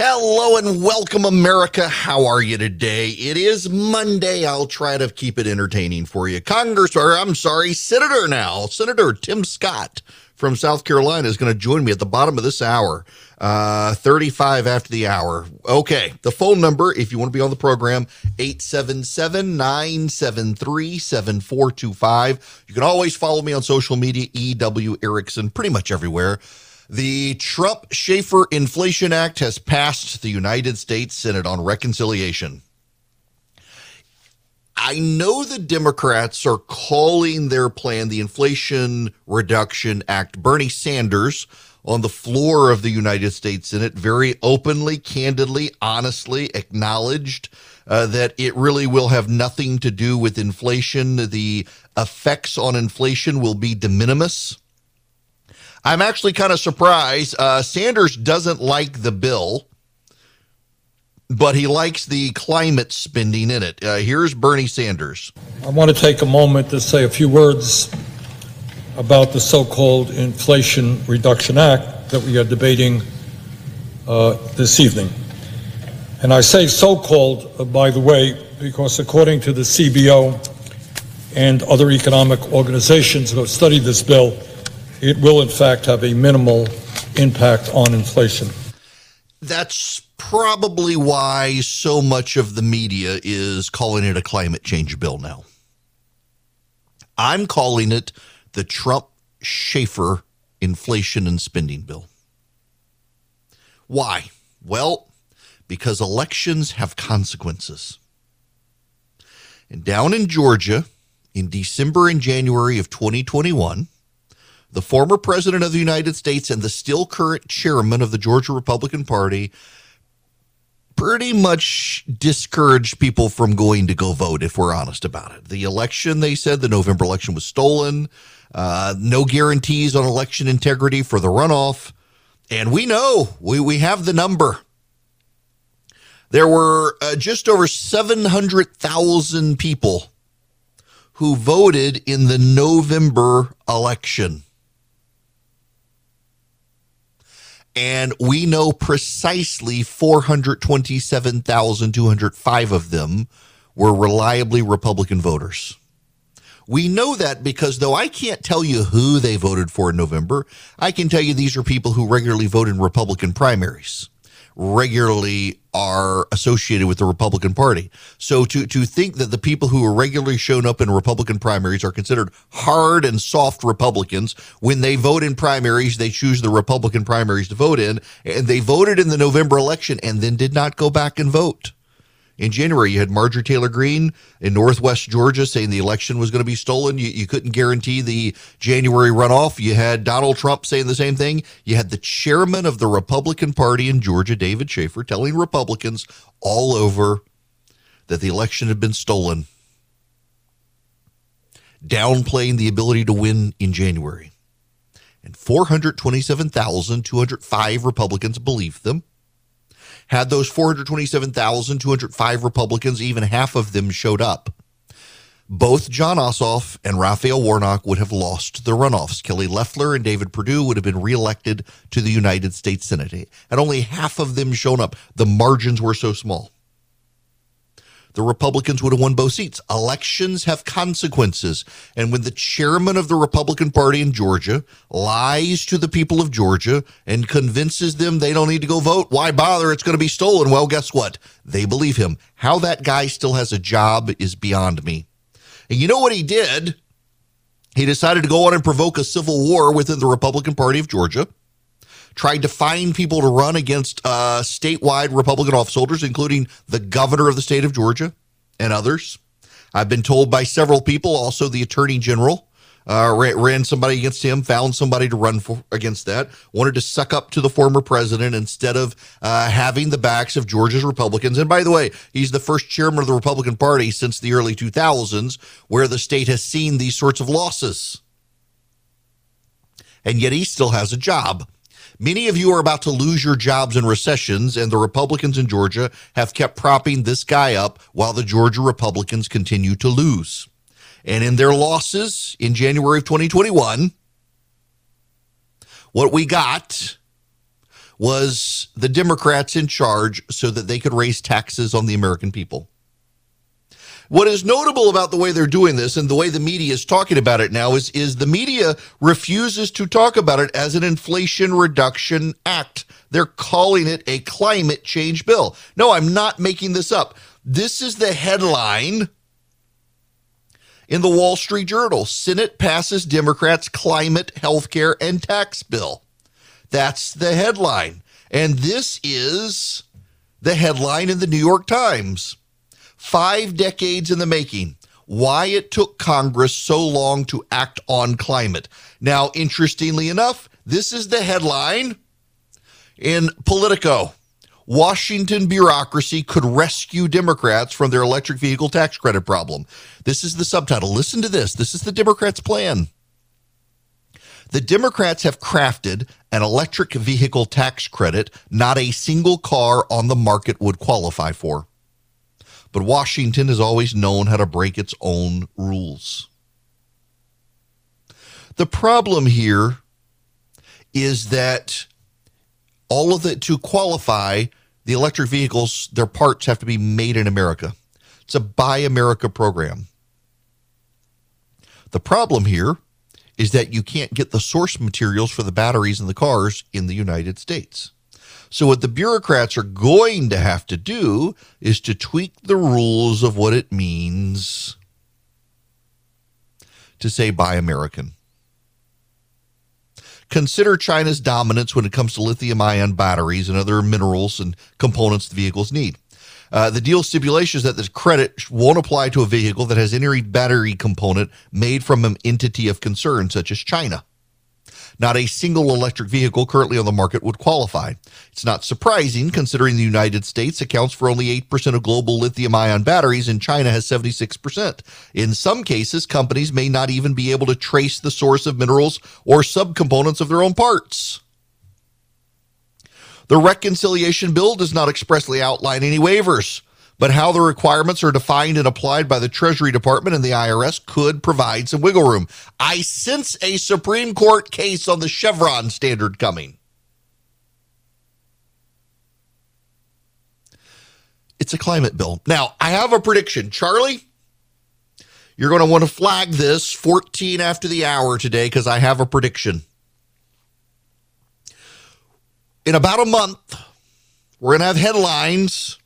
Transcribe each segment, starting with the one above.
Hello and welcome, America. How are you today? It is Monday. I'll try to keep it entertaining for you. Congress, or I'm sorry, Senator now, Senator Tim Scott from South Carolina is going to join me at the bottom of this hour, uh, 35 after the hour. Okay, the phone number, if you want to be on the program, 877-973-7425. You can always follow me on social media, EW Erickson, pretty much everywhere. The Trump Shafer Inflation Act has passed the United States Senate on reconciliation. I know the Democrats are calling their plan the Inflation Reduction Act. Bernie Sanders on the floor of the United States Senate very openly, candidly, honestly acknowledged uh, that it really will have nothing to do with inflation. The effects on inflation will be de minimis. I'm actually kind of surprised. Uh, Sanders doesn't like the bill, but he likes the climate spending in it. Uh, here's Bernie Sanders. I want to take a moment to say a few words about the so called Inflation Reduction Act that we are debating uh, this evening. And I say so called, uh, by the way, because according to the CBO and other economic organizations that have studied this bill, it will in fact have a minimal impact on inflation. That's probably why so much of the media is calling it a climate change bill now. I'm calling it the Trump Shafer inflation and spending bill. Why? Well, because elections have consequences. And down in Georgia, in December and January of 2021, the former president of the United States and the still current chairman of the Georgia Republican Party pretty much discouraged people from going to go vote, if we're honest about it. The election, they said the November election was stolen, uh, no guarantees on election integrity for the runoff. And we know, we, we have the number. There were uh, just over 700,000 people who voted in the November election. And we know precisely 427,205 of them were reliably Republican voters. We know that because though I can't tell you who they voted for in November, I can tell you these are people who regularly vote in Republican primaries regularly are associated with the Republican Party. So to to think that the people who are regularly shown up in Republican primaries are considered hard and soft Republicans when they vote in primaries, they choose the Republican primaries to vote in, and they voted in the November election and then did not go back and vote. In January, you had Marjorie Taylor Greene in Northwest Georgia saying the election was going to be stolen. You, you couldn't guarantee the January runoff. You had Donald Trump saying the same thing. You had the chairman of the Republican Party in Georgia, David Shafer, telling Republicans all over that the election had been stolen, downplaying the ability to win in January. And 427,205 Republicans believed them. Had those 427,205 Republicans, even half of them showed up, both Jon Ossoff and Raphael Warnock would have lost the runoffs. Kelly Loeffler and David Perdue would have been reelected to the United States Senate. And only half of them shown up. The margins were so small. The Republicans would have won both seats. Elections have consequences. And when the chairman of the Republican Party in Georgia lies to the people of Georgia and convinces them they don't need to go vote, why bother? It's going to be stolen. Well, guess what? They believe him. How that guy still has a job is beyond me. And you know what he did? He decided to go on and provoke a civil war within the Republican Party of Georgia tried to find people to run against uh, statewide Republican office holders, including the governor of the state of Georgia and others. I've been told by several people, also the attorney general, uh, ran somebody against him, found somebody to run for against that, wanted to suck up to the former president instead of uh, having the backs of Georgia's Republicans. And by the way, he's the first chairman of the Republican Party since the early 2000s, where the state has seen these sorts of losses. And yet he still has a job. Many of you are about to lose your jobs in recessions, and the Republicans in Georgia have kept propping this guy up while the Georgia Republicans continue to lose. And in their losses in January of 2021, what we got was the Democrats in charge so that they could raise taxes on the American people. What is notable about the way they're doing this and the way the media is talking about it now is, is the media refuses to talk about it as an Inflation Reduction Act. They're calling it a climate change bill. No, I'm not making this up. This is the headline in the Wall Street Journal Senate passes Democrats' climate, healthcare, and tax bill. That's the headline. And this is the headline in the New York Times five decades in the making why it took Congress so long to act on climate. Now, interestingly enough, this is the headline in Politico. Washington bureaucracy could rescue Democrats from their electric vehicle tax credit problem. This is the subtitle. Listen to this. This is the Democrats' plan. The Democrats have crafted an electric vehicle tax credit not a single car on the market would qualify for. But Washington has always known how to break its own rules. The problem here is that all of it to qualify the electric vehicles, their parts have to be made in America. It's a Buy America program. The problem here is that you can't get the source materials for the batteries in the cars in the United States. So, what the bureaucrats are going to have to do is to tweak the rules of what it means to say buy American. Consider China's dominance when it comes to lithium ion batteries and other minerals and components the vehicles need. Uh, the deal stipulations that this credit won't apply to a vehicle that has any battery component made from an entity of concern, such as China. Not a single electric vehicle currently on the market would qualify. It's not surprising considering the United States accounts for only 8% of global lithium ion batteries and China has 76%. In some cases, companies may not even be able to trace the source of minerals or subcomponents of their own parts. The reconciliation bill does not expressly outline any waivers but how the requirements are defined and applied by the Treasury Department and the IRS could provide some wiggle room. I sense a Supreme Court case on the Chevron standard coming. It's a climate bill. Now, I have a prediction. Charlie, you're going to want to flag this 14 after the hour today because I have a prediction. In about a month, we're going to have headlines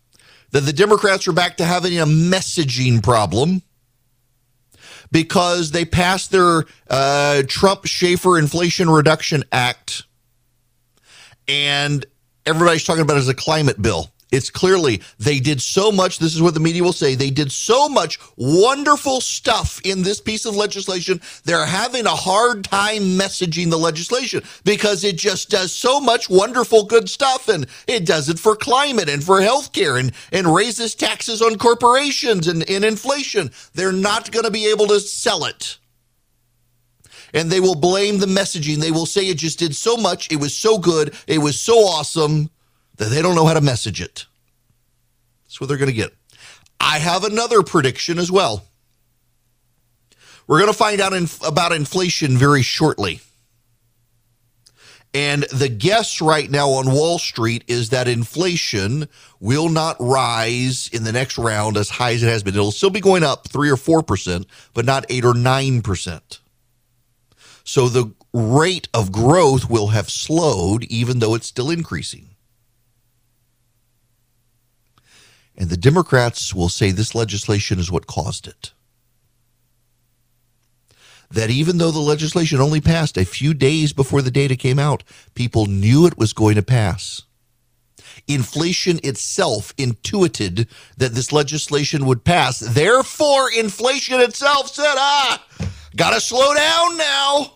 that the Democrats are back to having a messaging problem because they passed their uh, Trump Shafer Inflation Reduction Act, and everybody's talking about it as a climate bill. It's clearly they did so much. This is what the media will say. They did so much wonderful stuff in this piece of legislation. They're having a hard time messaging the legislation because it just does so much wonderful good stuff. And it does it for climate and for healthcare and, and raises taxes on corporations and, and inflation. They're not going to be able to sell it and they will blame the messaging. They will say it just did so much. It was so good. It was so awesome they don't know how to message it. That's what they're going to get. I have another prediction as well. We're going to find out in, about inflation very shortly. And the guess right now on Wall Street is that inflation will not rise in the next round as high as it has been. It'll still be going up 3 or 4%, but not 8 or 9%. So the rate of growth will have slowed, even though it's still increasing. And the Democrats will say this legislation is what caused it. That even though the legislation only passed a few days before the data came out, people knew it was going to pass. Inflation itself intuited that this legislation would pass. Therefore, inflation itself said, ah, gotta slow down now.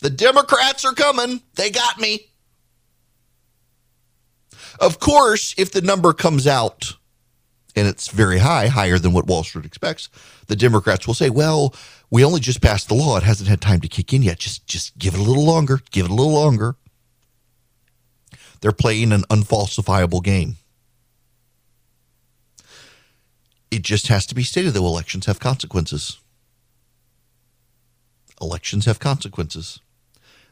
The Democrats are coming. They got me. Of course, if the number comes out and it's very high, higher than what Wall Street expects, the Democrats will say, well, we only just passed the law. It hasn't had time to kick in yet. Just just give it a little longer. Give it a little longer. They're playing an unfalsifiable game. It just has to be stated though elections have consequences. Elections have consequences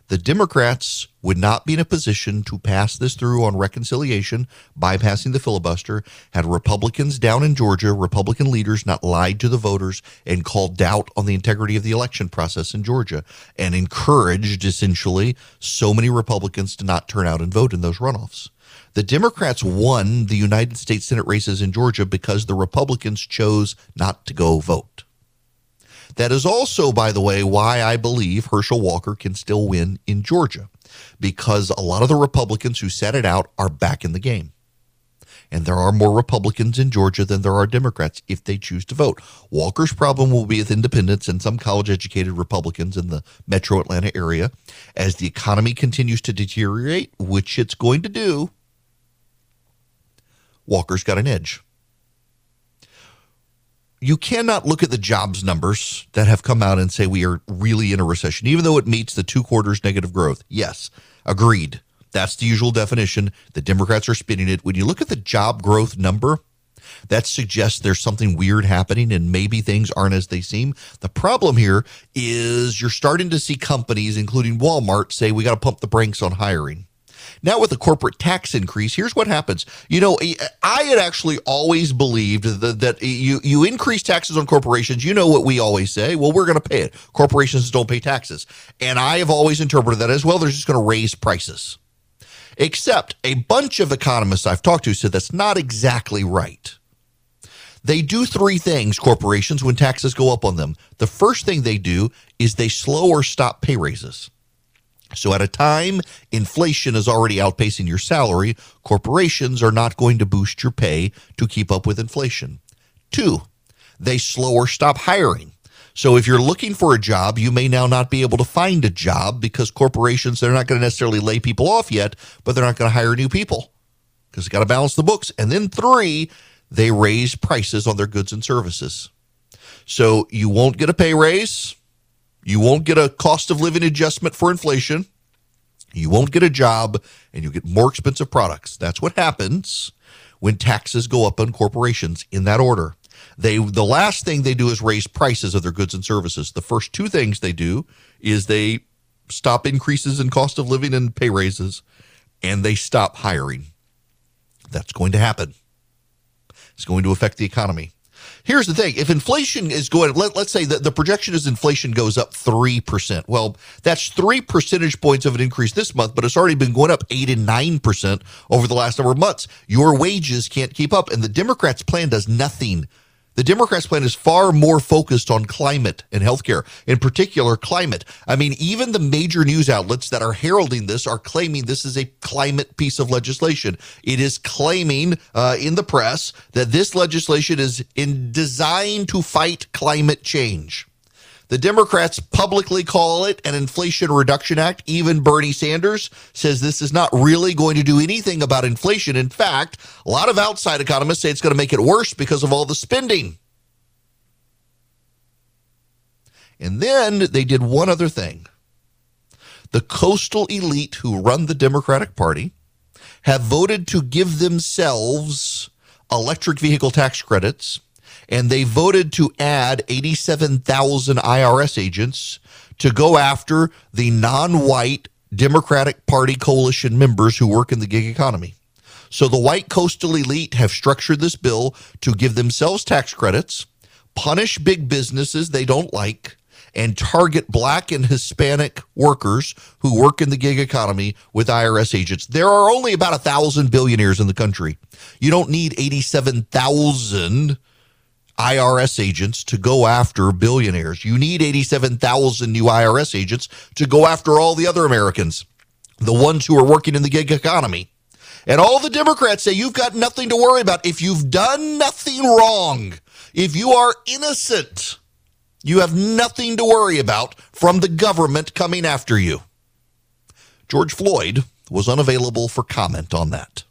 the Democrats would not be in a position to pass this through on reconciliation, bypassing the filibuster, had Republicans down in Georgia, Republican leaders not lied to the voters and called doubt on the integrity of the election process in Georgia and encouraged essentially so many Republicans to not turn out and vote in those runoffs. The Democrats won the United States Senate races in Georgia because the Republicans chose not to go vote. That is also, by the way, why I believe Herschel Walker can still win in Georgia, because a lot of the Republicans who set it out are back in the game. And there are more Republicans in Georgia than there are Democrats if they choose to vote. Walker's problem will be with independents and some college educated Republicans in the metro Atlanta area. As the economy continues to deteriorate, which it's going to do, Walker's got an edge you cannot look at the jobs numbers that have come out and say we are really in a recession, even though it meets the two quarters negative growth. Yes, agreed. That's the usual definition. The Democrats are spinning it. When you look at the job growth number, that suggests there's something weird happening and maybe things aren't as they seem. The problem here is you're starting to see companies, including Walmart, say we got to pump the brakes on hiring. Now, with the corporate tax increase, here's what happens. You know, I had actually always believed that, that you, you increase taxes on corporations. You know what we always say? Well, we're going to pay it. Corporations don't pay taxes. And I have always interpreted that as well. They're just going to raise prices. Except a bunch of economists I've talked to said that's not exactly right. They do three things, corporations, when taxes go up on them. The first thing they do is they slow or stop pay raises. So, at a time inflation is already outpacing your salary, corporations are not going to boost your pay to keep up with inflation. Two, they slow or stop hiring. So, if you're looking for a job, you may now not be able to find a job because corporations, they're not going to necessarily lay people off yet, but they're not going to hire new people because they got to balance the books. And then three, they raise prices on their goods and services. So, you won't get a pay raise you won't get a cost of living adjustment for inflation. You won't get a job and you get more expensive products. That's what happens when taxes go up on corporations in that order. They the last thing they do is raise prices of their goods and services. The first two things they do is they stop increases in cost of living and pay raises and they stop hiring. That's going to happen. It's going to affect the economy. Here's the thing. If inflation is going, let, let's say that the projection is inflation goes up 3%. Well, that's three percentage points of an increase this month, but it's already been going up eight and 9% over the last number of months. Your wages can't keep up. And the Democrats' plan does nothing the Democrats' plan is far more focused on climate and healthcare, in particular, climate. I mean, even the major news outlets that are heralding this are claiming this is a climate piece of legislation. It is claiming uh, in the press that this legislation is in designed to fight climate change. The Democrats publicly call it an Inflation Reduction Act. Even Bernie Sanders says this is not really going to do anything about inflation. In fact, a lot of outside economists say it's going to make it worse because of all the spending. And then they did one other thing. The coastal elite who run the Democratic Party have voted to give themselves electric vehicle tax credits and they voted to add 87,000 IRS agents to go after the non white Democratic Party coalition members who work in the gig economy. So the white coastal elite have structured this bill to give themselves tax credits, punish big businesses they don't like, and target black and Hispanic workers who work in the gig economy with IRS agents. There are only about a thousand billionaires in the country. You don't need 87,000 IRS agents to go after billionaires. You need 87,000 new IRS agents to go after all the other Americans, the ones who are working in the gig economy. And all the Democrats say you've got nothing to worry about. If you've done nothing wrong, if you are innocent, you have nothing to worry about from the government coming after you. George Floyd was unavailable for comment on that.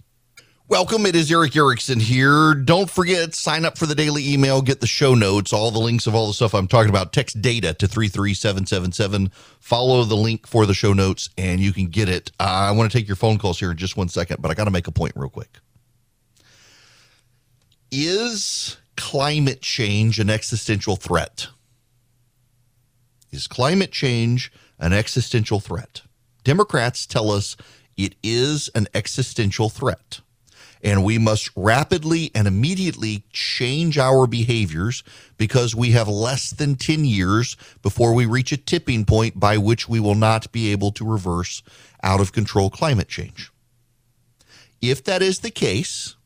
Welcome. It is Erick Erickson here. Don't forget, sign up for the daily email, get the show notes, all the links of all the stuff I'm talking about. Text data to 33777. Follow the link for the show notes, and you can get it. Uh, I want to take your phone calls here in just one second, but I got to make a point real quick. Is climate change an existential threat? Is climate change an existential threat? Democrats tell us it is an existential threat. And we must rapidly and immediately change our behaviors because we have less than 10 years before we reach a tipping point by which we will not be able to reverse out of control climate change. If that is the case,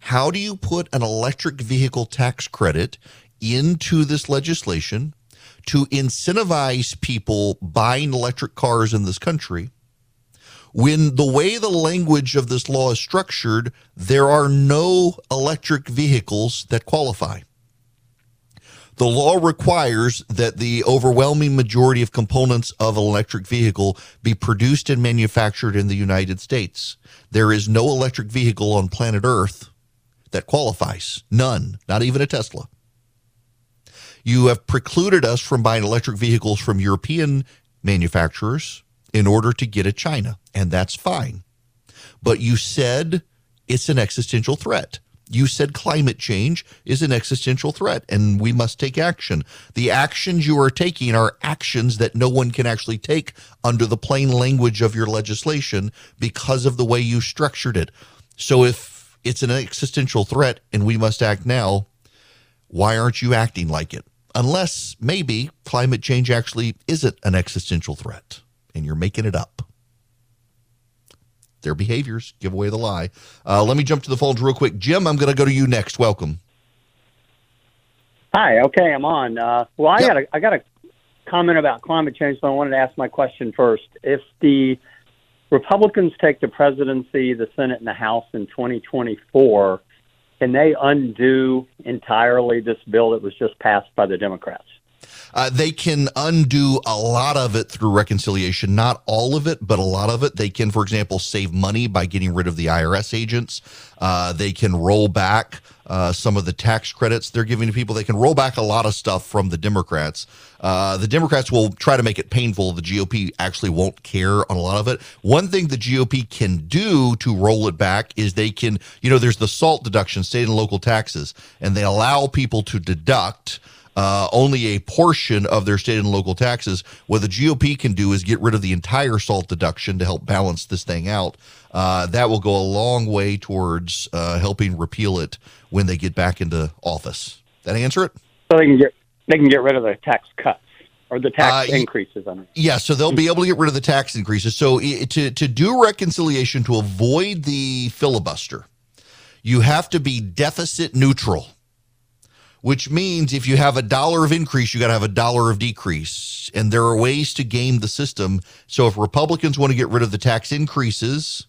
how do you put an electric vehicle tax credit into this legislation to incentivize people buying electric cars in this country when the way the language of this law is structured, there are no electric vehicles that qualify. The law requires that the overwhelming majority of components of an electric vehicle be produced and manufactured in the United States. There is no electric vehicle on planet Earth that qualifies. None, not even a Tesla. You have precluded us from buying electric vehicles from European manufacturers in order to get at China, and that's fine. But you said it's an existential threat. You said climate change is an existential threat and we must take action. The actions you are taking are actions that no one can actually take under the plain language of your legislation because of the way you structured it. So if it's an existential threat and we must act now, why aren't you acting like it? unless maybe climate change actually isn't an existential threat and you're making it up. Their behaviors give away the lie. Uh, let me jump to the phones real quick. Jim, I'm going to go to you next. Welcome. Hi. Okay, I'm on. Uh, well, I yep. got a, I got a comment about climate change, but I wanted to ask my question first. If the Republicans take the presidency, the Senate, and the House in 2024, can they undo entirely this bill that was just passed by the Democrats? Uh, they can undo a lot of it through reconciliation, not all of it, but a lot of it. They can, for example, save money by getting rid of the IRS agents. Uh, they can roll back uh, some of the tax credits they're giving to people. They can roll back a lot of stuff from the Democrats. Uh, the Democrats will try to make it painful. The GOP actually won't care on a lot of it. One thing the GOP can do to roll it back is they can, you know, there's the SALT deduction, state and local taxes, and they allow people to deduct uh, only a portion of their state and local taxes. What the GOP can do is get rid of the entire SALT deduction to help balance this thing out. Uh, that will go a long way towards uh, helping repeal it when they get back into office. That answer it? So they can get they can get rid of the tax cuts or the tax uh, increases. I mean. Yeah, so they'll be able to get rid of the tax increases. So to to do reconciliation to avoid the filibuster, you have to be deficit neutral which means if you have a dollar of increase, you got to have a dollar of decrease. And there are ways to game the system. So if Republicans want to get rid of the tax increases,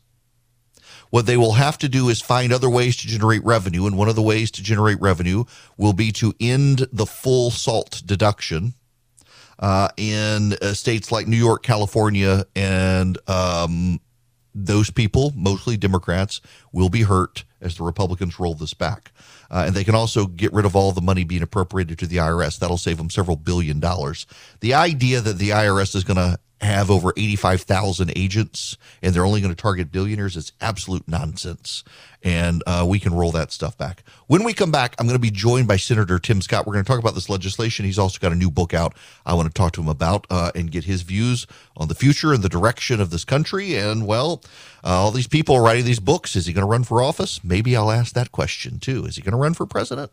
what they will have to do is find other ways to generate revenue. And one of the ways to generate revenue will be to end the full SALT deduction. Uh, in uh, states like New York, California, and um, those people, mostly Democrats, will be hurt as the Republicans roll this back. Uh, and they can also get rid of all the money being appropriated to the IRS. That'll save them several billion dollars. The idea that the IRS is going to have over 85,000 agents and they're only going to target billionaires is absolute nonsense. And uh, we can roll that stuff back. When we come back, I'm going to be joined by Senator Tim Scott. We're going to talk about this legislation. He's also got a new book out I want to talk to him about uh, and get his views on the future and the direction of this country. And, well, uh, all these people writing these books. Is he going to run for office? Maybe I'll ask that question too. Is he going to run for president?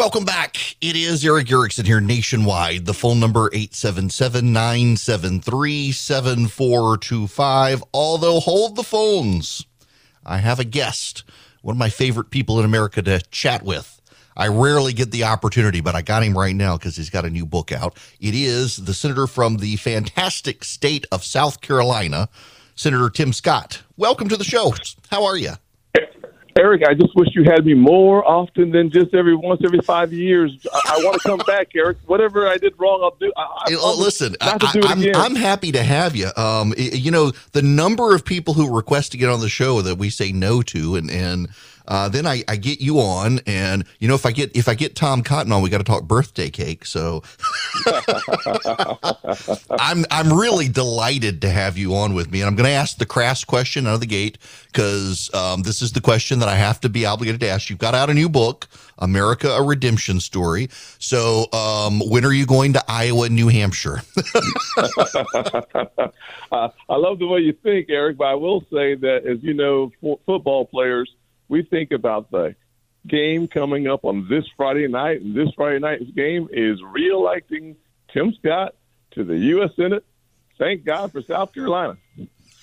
Welcome back. It is Erick Erickson here nationwide. The phone number 877-973-7425. Although hold the phones. I have a guest, one of my favorite people in America to chat with. I rarely get the opportunity, but I got him right now because he's got a new book out. It is the senator from the fantastic state of South Carolina, Senator Tim Scott. Welcome to the show. How are you? Erick, I just wish you had me more often than just every once every five years. I, I want to come back, Erick. Whatever I did wrong, I'll do. I, well, listen, I, am I'm happy to have you. Um, you know, the number of people who request to get on the show that we say no to, and and uh, then I, I get you on, and you know, if I get if I get Tom Cotton on, we got to talk birthday cake. So I'm I'm really delighted to have you on with me, and I'm going to ask the crass question out of the gate because um, this is the question that I have to be obligated to ask. You've got out a new book, America: A Redemption Story. So um, when are you going to Iowa, and New Hampshire? uh, I love the way you think, Erick, but I will say that, as you know, fo- football players, we think about the game coming up on this Friday night, and this Friday night's game is reelecting Tim Scott to the U.S. Senate. Thank God for South Carolina.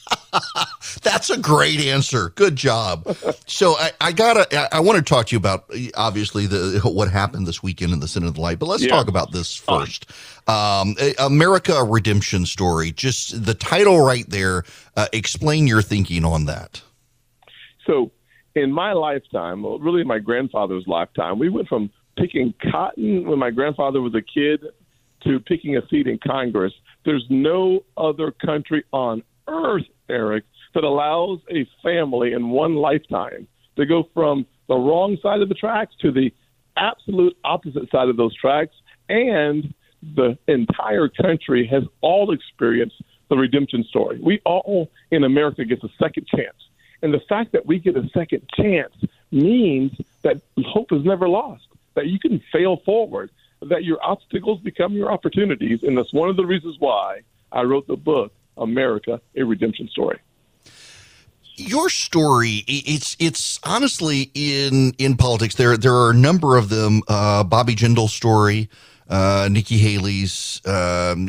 That's a great answer. Good job. So I, I gotta, I, I want to talk to you about obviously the what happened this weekend in the Senate of the Light, but let's Yeah. talk about this first. Um, eh, America: A Redemption Story. Just the title right there. Uh, explain your thinking on that. So, in my lifetime, well, really my grandfather's lifetime, we went from picking cotton when my grandfather was a kid to picking a seat in Congress. There's no other country on earth, Erick, that allows a family in one lifetime to go from the wrong side of the tracks to the absolute opposite side of those tracks. And the entire country has all experienced the redemption story. We all in America get a second chance. And the fact that we get a second chance means that hope is never lost, that you can fail forward, that your obstacles become your opportunities. And that's one of the reasons why I wrote the book, America, a Redemption Story. your story it's it's honestly in in politics there there are a number of them uh bobby jindal's story uh nikki haley's um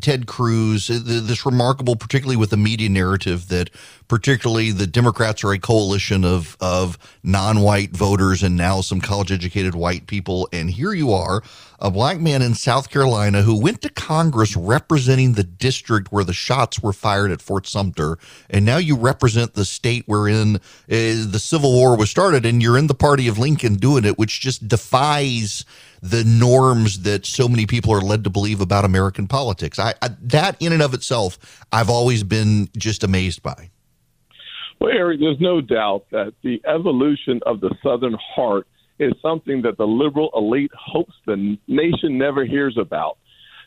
ted cruz uh, this remarkable particularly with the media narrative that particularly the democrats are a coalition of of non-white voters and now some college educated white people. And here you are a black man in South Carolina who went to Congress representing the district where the shots were fired at Fort Sumter, and now you represent the state wherein uh, the Civil War was started, and you're in the party of Lincoln doing it, which just defies the norms that so many people are led to believe about American politics. I, I that in and of itself, I've always been just amazed by. Well, Erick, there's no doubt that the evolution of the Southern heart is something that the liberal elite hopes the nation never hears about.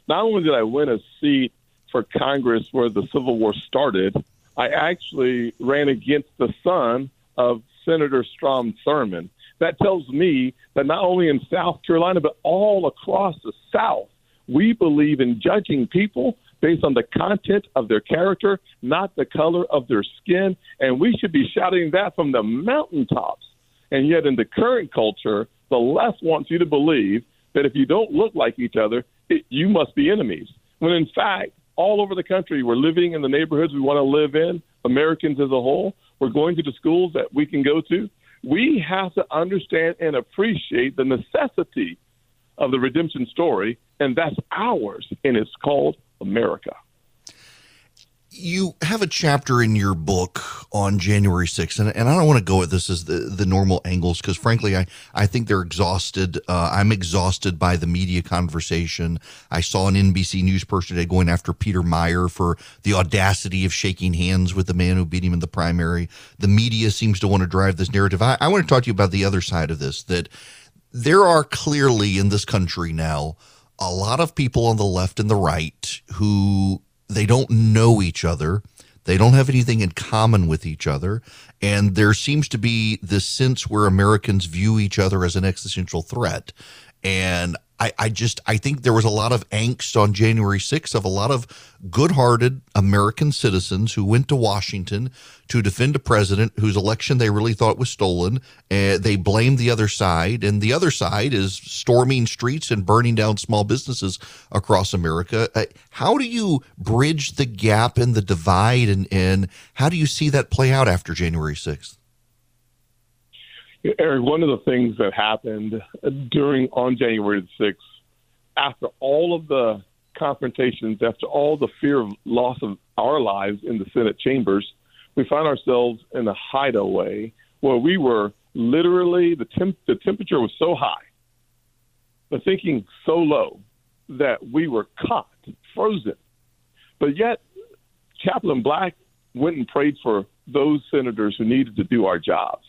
Not only did I win a seat for Congress where the Civil War started, I actually ran against the son of Senator Strom Thurmond. That tells me that not only in South Carolina, but all across the South, we believe in judging people based on the content of their character, not the color of their skin. And we should be shouting that from the mountaintops. And yet, in the current culture, the left wants you to believe that if you don't look like each other, it, you must be enemies. When in fact, all over the country, we're living in the neighborhoods we want to live in, Americans as a whole. We're going to the schools that we can go to. We have to understand and appreciate the necessity of the redemption story, and that's ours, and it's called America. You have a chapter in your book on January 6th, and, and I don't want to go at this as the, the normal angles because, frankly, I, I think they're exhausted. Uh, I'm exhausted by the media conversation. I saw an NBC News person today going after Peter Meijer for the audacity of shaking hands with the man who beat him in the primary. The media seems to want to drive this narrative. I, I want to talk to you about the other side of this that there are clearly in this country now a lot of people on the left and the right who they don't know each other. They don't have anything in common with each other. And there seems to be this sense where Americans view each other as an existential threat. And I, I just I think there was a lot of angst on January 6th of a lot of good-hearted American citizens who went to Washington to defend a president whose election they really thought was stolen. Uh, they blamed the other side, and the other side is storming streets and burning down small businesses across America. Uh, how do you bridge the gap and the divide, and, and how do you see that play out after January 6th? Erick, one of the things that happened during on January the sixth, after all of the confrontations, after all the fear of loss of our lives in the Senate chambers, we found ourselves in a hideaway where we were literally the temp the temperature was so high, the thinking so low that we were caught, frozen. But yet, Chaplain Black went and prayed for those senators who needed to do our jobs.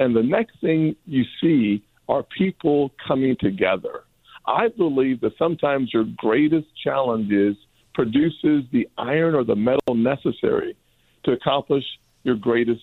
And the next thing you see are people coming together. I believe that sometimes your greatest challenge is produces the iron or the metal necessary to accomplish your greatest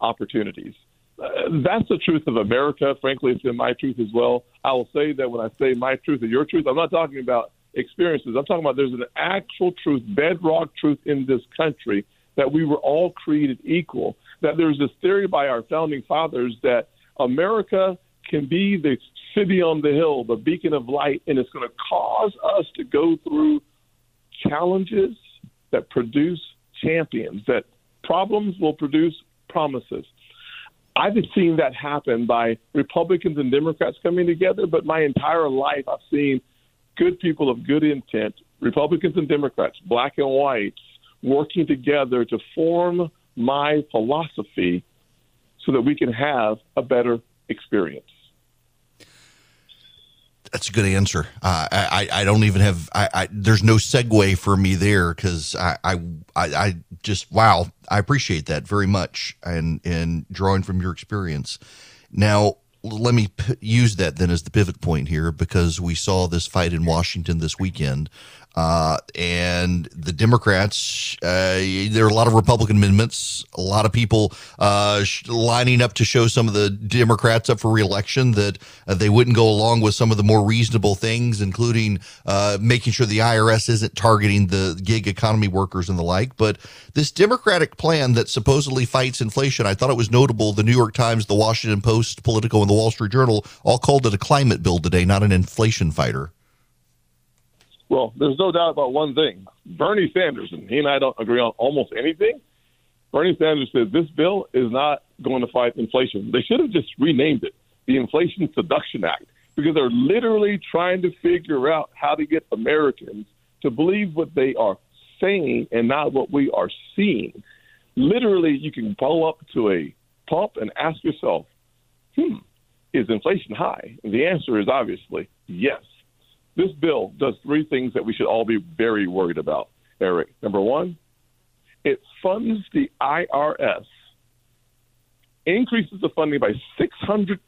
opportunities. Uh, that's the truth of America. Frankly, it's in my truth as well. I will say that when I say my truth and your truth, I'm not talking about experiences. I'm talking about there's an actual truth, bedrock truth in this country that we were all created equal that there's this theory by our founding fathers that America can be the city on the hill, the beacon of light, and it's going to cause us to go through challenges that produce champions, that problems will produce promises. I've seen that happen by Republicans and Democrats coming together, but my entire life I've seen good people of good intent, Republicans and Democrats, black and whites, working together to form my philosophy so that we can have a better experience. That's a good answer. Uh, I, I don't even have. I, I there's no segue for me there because I, I I just wow. I appreciate that very much and and drawing from your experience. Now let me p- use that then as the pivot point here because we saw this fight in Washington this weekend uh, and the Democrats, uh, there are a lot of Republican amendments, a lot of people uh, sh- lining up to show some of the Democrats up for reelection that uh, they wouldn't go along with some of the more reasonable things, including uh, making sure the IRS isn't targeting the gig economy workers and the like. But this Democratic plan that supposedly fights inflation, I thought it was notable. The New York Times, the Washington Post, Politico, and the Wall Street Journal all called it a climate bill today, not an inflation fighter. Well, there's no doubt about one thing. Bernie Sanders, and he and I don't agree on almost anything. Bernie Sanders said this bill is not going to fight inflation. They should have just renamed it the Inflation Seduction Act because they're literally trying to figure out how to get Americans to believe what they are saying and not what we are seeing. Literally, you can pull up to a pump and ask yourself, hmm, is inflation high? And the answer is obviously yes. This bill does three things that we should all be very worried about, Erick. Number one, it funds the IRS, increases the funding by 600%,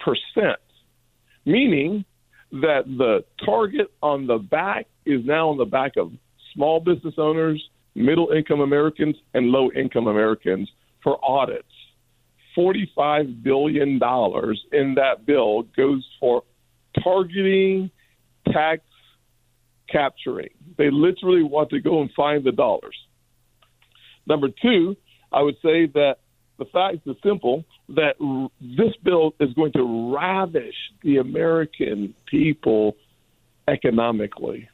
meaning that the target on the back is now on the back of small business owners, middle income Americans, and low income Americans for audits. $45 billion in that bill goes for targeting tax capturing. They literally want to go and find the dollars. Number two, I would say that the fact is simple that this bill is going to ravish the American people economically.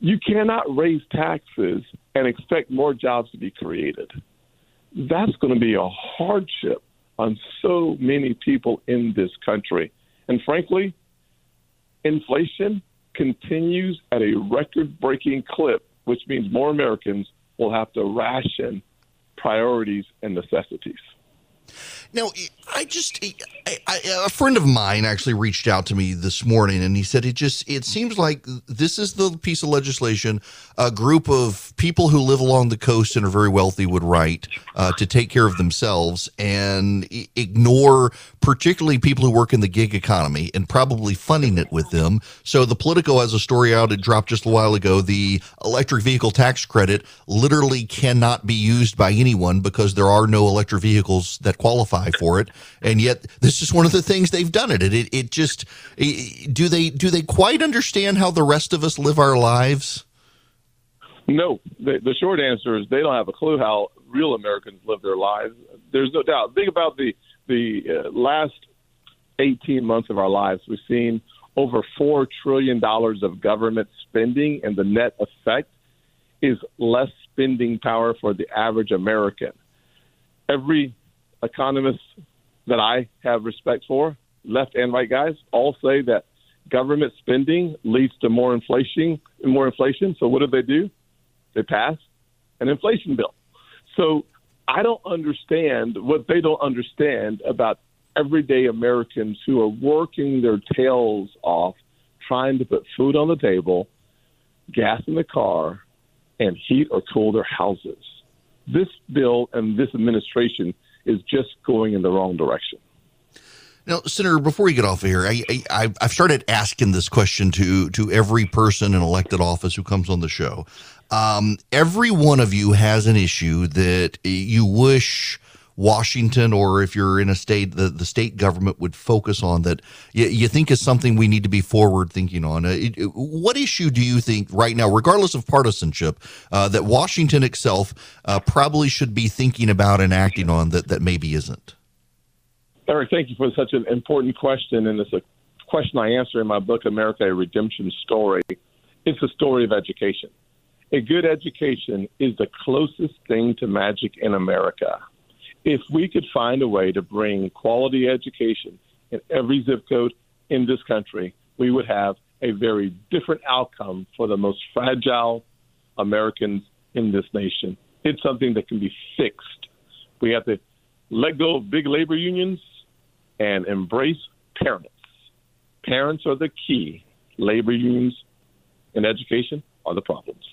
You cannot raise taxes and expect more jobs to be created. That's going to be a hardship on so many people in this country. And frankly, inflation continues at a record breaking clip, which means more Americans will have to ration priorities and necessities. Now, I just, I, I, a friend of mine actually reached out to me this morning, and he said it just, it seems like this is the piece of legislation a group of people who live along the coast and are very wealthy would write uh, to take care of themselves and ignore particularly people who work in the gig economy and probably funding it with them. So the Politico has a story out. It dropped just a while ago. The electric vehicle tax credit literally cannot be used by anyone because there are no electric vehicles that qualify for it. And yet, this is one of the things they've done it. It, it just do they do they quite understand how the rest of us live our lives? No, the, the short answer is they don't have a clue how real Americans live their lives. There's no doubt. Think about the the uh, last 18 months of our lives. We've seen over four trillion dollars of government spending, and the net effect is less spending power for the average American. Every economist that I have respect for, left and right guys, all say that government spending leads to more inflation. And more inflation. So what do they do? They pass an inflation bill. So I don't understand what they don't understand about everyday Americans who are working their tails off trying to put food on the table, gas in the car, and heat or cool their houses. This bill and this administration is just going in the wrong direction. Now, Senator, before you get off of here, I, I, I've started asking this question to to every person in elected office who comes on the show. Um, every one of you has an issue that you wish Washington, or if you're in a state, the, the state government would focus on that you, you think is something we need to be forward thinking on. Uh, it, what issue do you think right now, regardless of partisanship, uh, that Washington itself uh, probably should be thinking about and acting on that, that maybe isn't? Erick, thank you for such an important question. And it's a question I answer in my book, America, a Redemption Story. It's a story of education. A good education is the closest thing to magic in America. If we could find a way to bring quality education in every zip code in this country, we would have a very different outcome for the most fragile Americans in this nation. It's something that can be fixed. We have to let go of big labor unions and embrace parents. Parents are the key. Labor unions and education are the problems.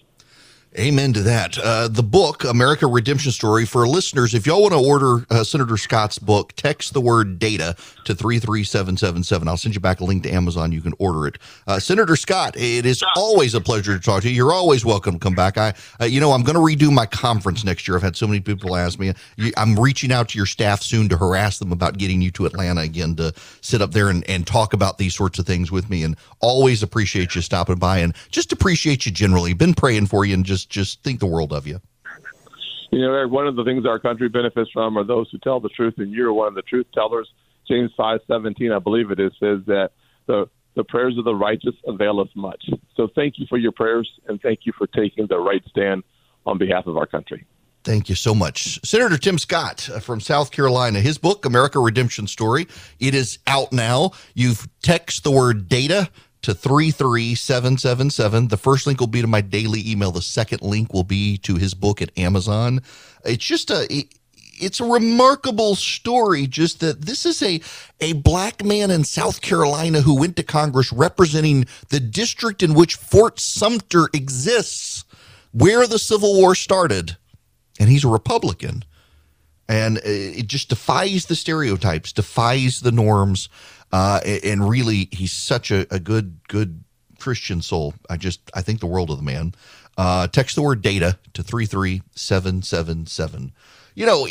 Amen to that. Uh, the book, America Redemption Story, for listeners, if y'all want to order uh, Senator Scott's book, text the word data to 33777. I'll send you back a link to Amazon. You can order it. Uh, Senator Scott, it is always a pleasure to talk to you. You're always welcome to come back. I, uh, you know, I'm going to redo my conference next year. I've had so many people ask me. I'm reaching out to your staff soon to harass them about getting you to Atlanta again to sit up there and, and talk about these sorts of things with me. And always appreciate you stopping by and just appreciate you generally. Been praying for you and just just just think the world of you. You know, Erick, one of the things our country benefits from are those who tell the truth, and you're one of the truth tellers. James five seventeen, I believe it is, says that the the prayers of the righteous avail us much. So thank you for your prayers, and thank you for taking the right stand on behalf of our country. Thank you so much. Senator Tim Scott uh, from South Carolina, his book, America Redemption Story, it is out now. You've text the word data to 33777. The first link will be to my daily email. The second link will be to his book at Amazon. It's just a it's a remarkable story just that this is a a black man in South Carolina who went to Congress representing the district in which Fort Sumter exists, where the Civil War started. And he's a Republican. And uh, it just defies the stereotypes, defies the norms. Uh, and really, he's such a, a, good, good Christian soul. I just, I think the world of the man. Uh, text the word data to 33777. You know,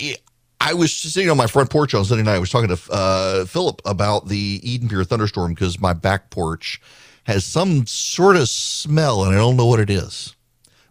I was sitting on my front porch on Sunday night. I was talking to uh, Philip about the Eden Pure thunderstorm because my back porch has some sort of smell and I don't know what it is.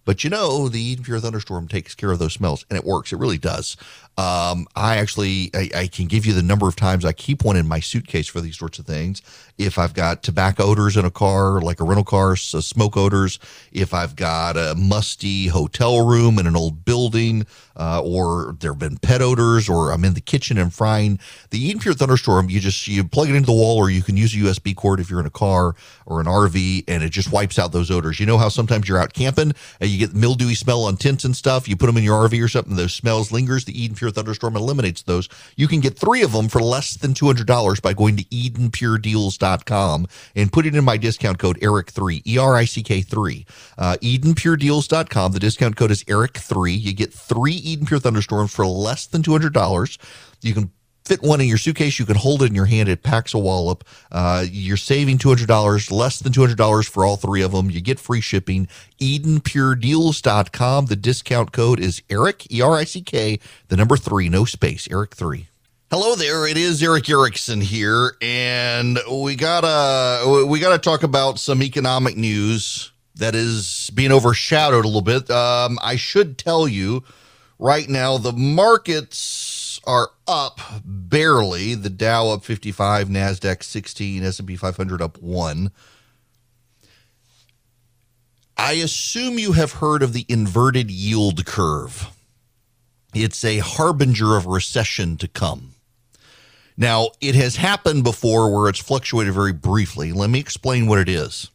But you know, the Eden Pure thunderstorm takes care of those smells and it works. It really does. Um, I actually I, I, can give you the number of times I keep one in my suitcase for these sorts of things. If I've got tobacco odors in a car, like a rental car, so smoke odors. If I've got a musty hotel room in an old building, uh, or there have been pet odors, or I'm in the kitchen and frying. The Eden Pure Thunderstorm, you just you plug it into the wall, or you can use a USB cord if you're in a car or an RV, and it just wipes out those odors. You know how sometimes you're out camping and you get the mildewy smell on tents and stuff. You put them in your RV or something, those smells lingers. The Eden Pure Pure Thunderstorm eliminates those. You can get three of them for less than $200 by going to EdenPureDeals.com and putting in my discount code ERICK3, E R I C K 3. Uh, EdenPureDeals.com. The discount code is ERICK3. You get three Eden Pure Thunderstorms for less than $200. You can fit one in your suitcase. You can hold it in your hand. It packs a wallop. Uh, you're saving $200, less than $200 for all three of them. You get free shipping. EdenPureDeals.com. The discount code is Erick, E R I C K, the number three, no space, Erick3. Hello there, it is Erick Erickson here, and we gotta we gotta talk about some economic news that is being overshadowed a little bit. Um, I should tell you right now the markets are up barely. The Dow up 55, Nasdaq 16, S&P 500 up 1. I assume you have heard of the inverted yield curve. It's a harbinger of recession to come. Now, it has happened before where it's fluctuated very briefly. Let me explain what it is.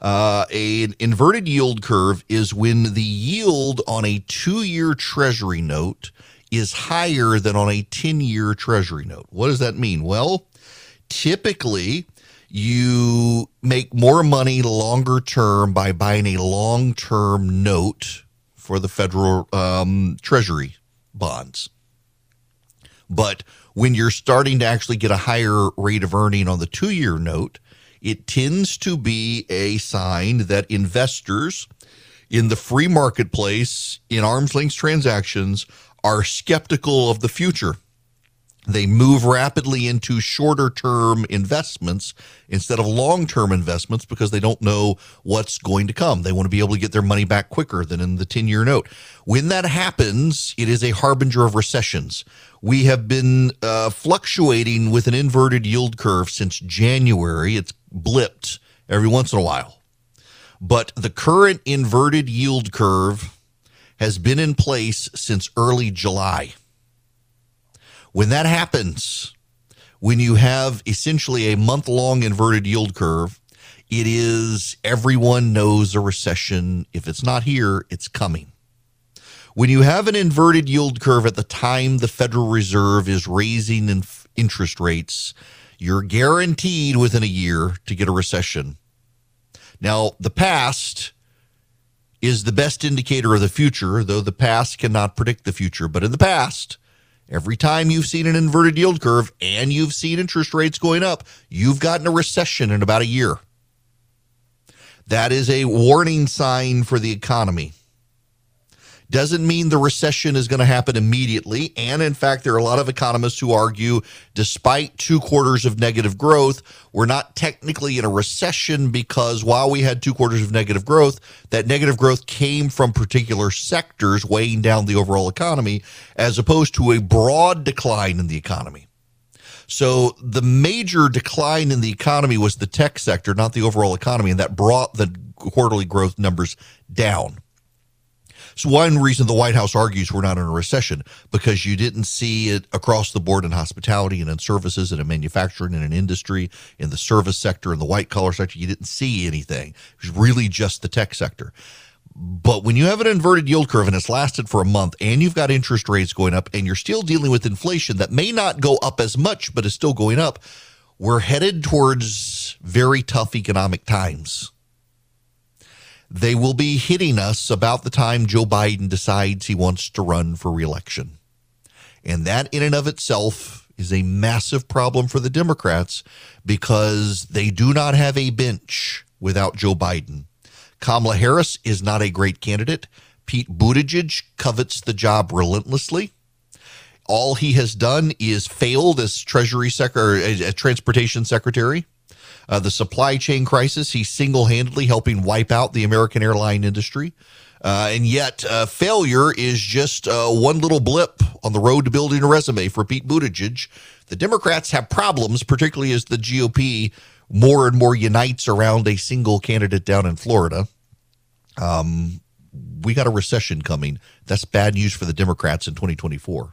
Uh, an inverted yield curve is when the yield on a two year treasury note is higher than on a 10 year treasury note. What does that mean? Well, typically you make more money longer term by buying a long term note for the federal um, treasury bonds. But when you're starting to actually get a higher rate of earning on the two year note, it tends to be a sign that investors in the free marketplace in arm's length transactions are skeptical of the future. They move rapidly into shorter term investments instead of long term investments because they don't know what's going to come. They want to be able to get their money back quicker than in the 10 year note. When that happens, it is a harbinger of recessions. We have been uh, fluctuating with an inverted yield curve since January. It's blipped every once in a while. But the current inverted yield curve has been in place since early July. When that happens, when you have essentially a month long inverted yield curve, it is everyone knows a recession. If it's not here, it's coming. When you have an inverted yield curve at the time the Federal Reserve is raising inf- interest rates, you're guaranteed within a year to get a recession. Now, the past is the best indicator of the future, though the past cannot predict the future. But in the past, every time you've seen an inverted yield curve and you've seen interest rates going up, you've gotten a recession in about a year. That is a warning sign for the economy. Doesn't mean the recession is going to happen immediately. And in fact, there are a lot of economists who argue, despite two quarters of negative growth, we're not technically in a recession because while we had two quarters of negative growth, that negative growth came from particular sectors weighing down the overall economy, as opposed to a broad decline in the economy. So the major decline in the economy was the tech sector, not the overall economy, and that brought the quarterly growth numbers down. So one reason the White House argues we're not in a recession because you didn't see it across the board in hospitality and in services and in manufacturing and in industry, in the service sector, in the white collar sector. You didn't see anything. It was really just the tech sector. But when you have an inverted yield curve and it's lasted for a month and you've got interest rates going up and you're still dealing with inflation that may not go up as much, but is still going up, we're headed towards very tough economic times they will be hitting us about the time Joe Biden decides he wants to run for reelection. And that, in and of itself, is a massive problem for the Democrats because they do not have a bench without Joe Biden. Kamala Harris is not a great candidate. Pete Buttigieg covets the job relentlessly. All he has done is failed as Treasury Secretary, as uh, uh, Transportation Secretary uh, the supply chain crisis. He's single handedly helping wipe out the American airline industry. Uh, and yet, uh, failure is just uh, one little blip on the road to building a resume for Pete Buttigieg. The Democrats have problems, particularly as the GOP more and more unites around a single candidate down in Florida. Um, we got a recession coming. That's bad news for the Democrats in 2024.